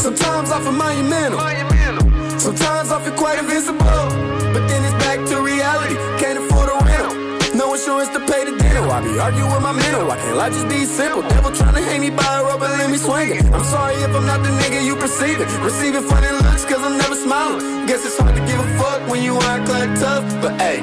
Sometimes I feel monumental. Sometimes I feel quite invincible. But then it's back to reality. Can't afford a rental. No insurance to pay the dinner. I be arguing with my mental. Why can't life just be simple? Devil trying to hang me by a rope and let me swing it. I'm sorry if I'm not the nigga you perceive it. Receiving funny looks cause I'm never smiling. Guess it's hard to give a fuck when you act like tough. But hey,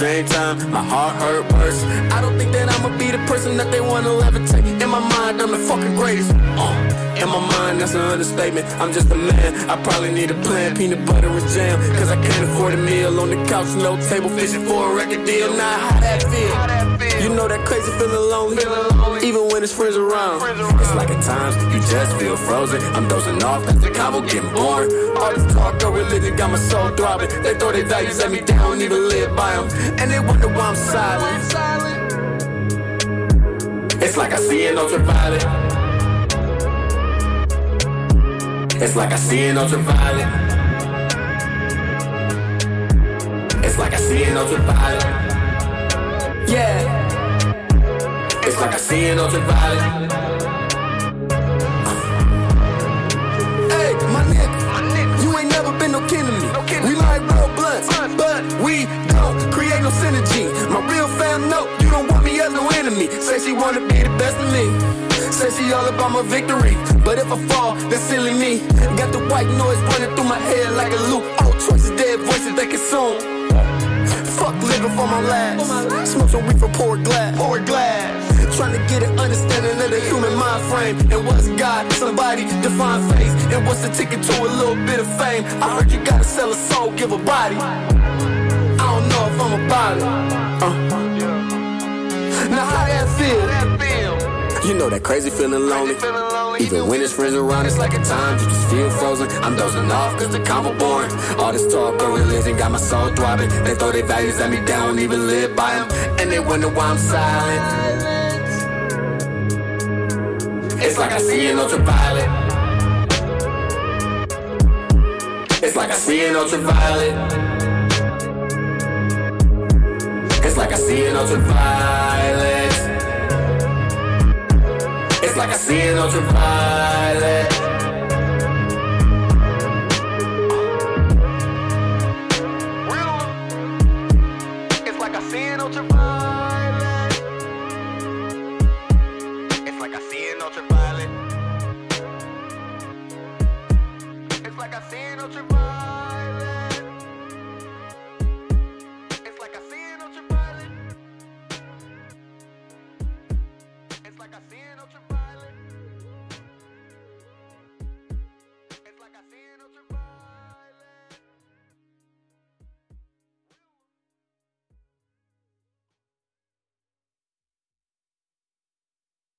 same time, my heart hurt worse. I don't think that I'ma be the person that they wanna levitate. In my mind, I'm the fucking greatest. Uh. In my mind, that's an understatement. I'm just a man. I probably need a plan, peanut butter and jam. Cause I can't afford a meal on the couch, no table, fishing for a record deal. Nah, how that feel? You know that crazy feeling lonely, even when his friends around. It's like at times you just feel frozen. I'm dozing off, cause the combo getting bored. All this talk of religion got my soul throbbing. They throw their values at me down, even live by them. And they wonder why I'm silent. It's like I see an ultraviolet. It's like I see an ultraviolet. It's like I see an ultraviolet. Yeah. It's like I see an ultraviolet. Hey, my nigga, you ain't never been no kin to me. We like real blunts, but we don't create no synergy. My real fam know you don't want me as no enemy. Say she wanna be the best of me. Say she all about my victory. But if I fall, that's silly me. Got the white noise running through my head like a loop. All choices, dead voices they consume. Fuck living for my last. Smoke some weed for poor glass. Poor glass. Trying to get an understanding of the human mind frame. And what's God? Somebody define faith. And what's the ticket to a little bit of fame? I heard you gotta sell a soul, give a body. I don't know if I'm about it. Uh. Now how that feel? You know that crazy feeling lonely. Even when his friends around, it's like a time you just feel frozen. I'm dozing off cause the combo boring. All this talk of religion got my soul throbbing. They throw their values at me, they don't even live by them. And they wonder why I'm silent. It's like I see an ultraviolet. It's like I see an ultraviolet. It's like I see an ultraviolet like I see an ultraviolet. Ultraviolet. It's like I see an ultraviolet.